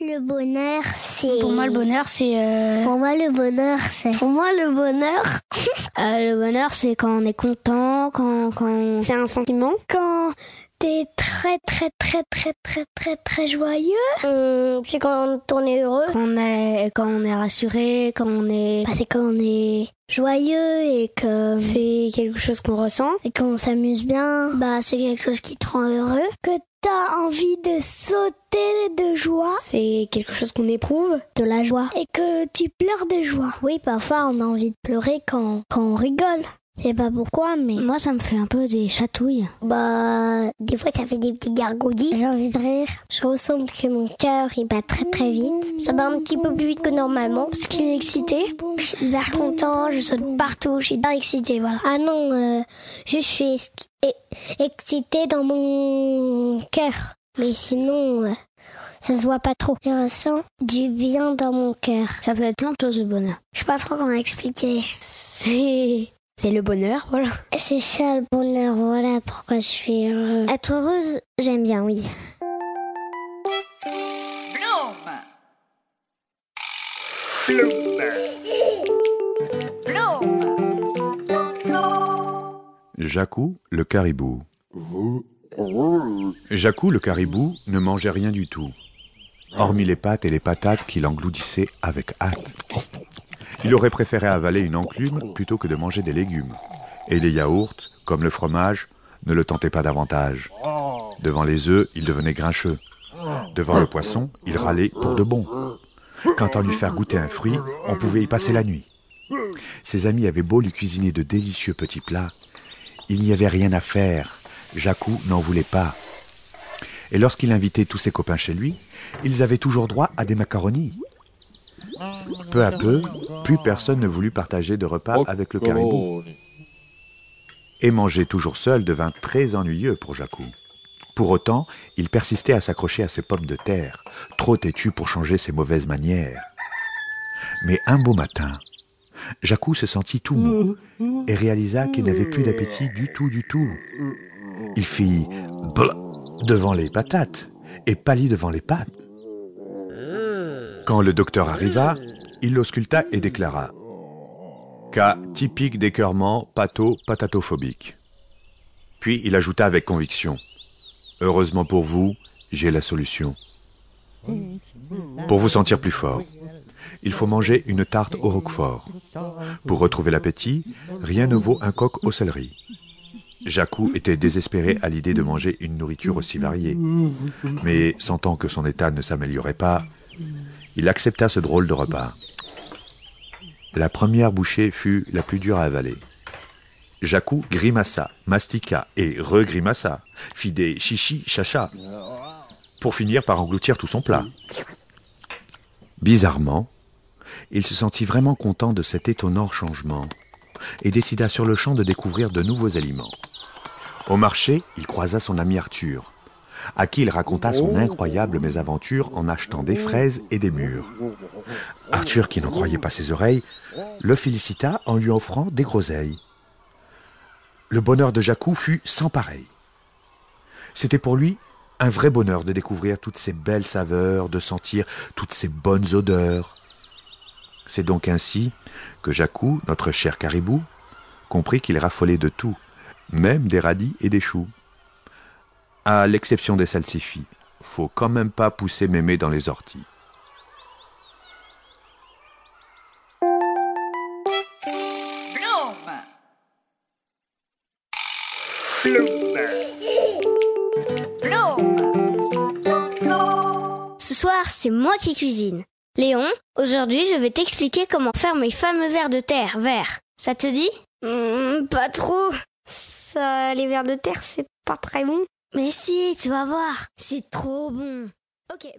le bonheur, c'est. Pour moi, le bonheur, c'est. euh, Pour moi, le bonheur, c'est. Pour moi, le bonheur, euh, le bonheur, c'est quand on est content, quand, quand c'est un sentiment. Quand t'es très, très, très, très, très, très, très joyeux. Hum, c'est quand on est heureux. Quand on est, quand on est rassuré, quand on est. Bah, c'est quand on est joyeux et que. C'est quelque chose qu'on ressent. Et qu'on s'amuse bien. Bah, c'est quelque chose qui te rend heureux. Que t'as envie de sauter de joie? C'est quelque chose qu'on éprouve? De la joie. Et que tu pleures de joie. Oui, parfois on a envie de pleurer quand, quand on rigole. Je sais pas pourquoi, mais. Moi, ça me fait un peu des chatouilles. Bah, des fois, ça fait des petits gargouillis. J'ai envie de rire. Je ressens que mon cœur, il bat très très vite. Ça bat un petit peu plus vite que normalement, parce qu'il est excité. Je suis hyper content, je saute partout, je suis hyper excité, voilà. Ah non, euh, je suis e- excitée dans mon cœur. Mais sinon, euh, ça se voit pas trop. Je ressens du bien dans mon cœur. Ça peut être plein de choses, le bonheur. Je sais pas trop comment expliquer. C'est, c'est le bonheur, voilà. C'est ça le bonheur, voilà pourquoi je suis heureux. Être heureuse, j'aime bien, oui. Jacou le caribou. Jacou le caribou ne mangeait rien du tout, hormis les pâtes et les patates qu'il engloutissait avec hâte. Il aurait préféré avaler une enclume plutôt que de manger des légumes. Et les yaourts, comme le fromage, ne le tentaient pas davantage. Devant les œufs, il devenait grincheux. Devant le poisson, il râlait pour de bon. Quant à lui faire goûter un fruit, on pouvait y passer la nuit. Ses amis avaient beau lui cuisiner de délicieux petits plats, il n'y avait rien à faire. Jacou n'en voulait pas. Et lorsqu'il invitait tous ses copains chez lui, ils avaient toujours droit à des macaronis. Peu à peu, plus personne ne voulut partager de repas avec le caribou. Et manger toujours seul devint très ennuyeux pour Jacou. Pour autant, il persistait à s'accrocher à ses pommes de terre, trop têtu pour changer ses mauvaises manières. Mais un beau matin, Jacou se sentit tout mou et réalisa qu'il n'avait plus d'appétit du tout, du tout. Il fit devant les patates et pâlit devant les pâtes. Quand le docteur arriva, il l'ausculta et déclara Cas typique d'écœurement pato-patatophobique. Puis il ajouta avec conviction Heureusement pour vous, j'ai la solution. Pour vous sentir plus fort, il faut manger une tarte au roquefort. Pour retrouver l'appétit, rien ne vaut un coq au céleri. Jacou était désespéré à l'idée de manger une nourriture aussi variée. Mais sentant que son état ne s'améliorait pas, il accepta ce drôle de repas. La première bouchée fut la plus dure à avaler. Jacou grimaça, mastiqua et regrimaça, fit des chichi chacha, pour finir par engloutir tout son plat. Bizarrement, il se sentit vraiment content de cet étonnant changement et décida sur le champ de découvrir de nouveaux aliments. Au marché, il croisa son ami Arthur, à qui il raconta son incroyable mésaventure en achetant des fraises et des mûres. Arthur, qui n'en croyait pas ses oreilles, le félicita en lui offrant des groseilles. Le bonheur de Jacou fut sans pareil. C'était pour lui un vrai bonheur de découvrir toutes ces belles saveurs, de sentir toutes ces bonnes odeurs. C'est donc ainsi que Jacou, notre cher caribou, comprit qu'il raffolait de tout, même des radis et des choux. À l'exception des salsifis, faut quand même pas pousser mémé dans les orties. Ce soir, c'est moi qui cuisine. Léon, aujourd'hui, je vais t'expliquer comment faire mes fameux vers de terre verts. Ça te dit? Hmm, pas trop. Ça, les vers de terre, c'est pas très bon. Mais si, tu vas voir, c'est trop bon. Ok.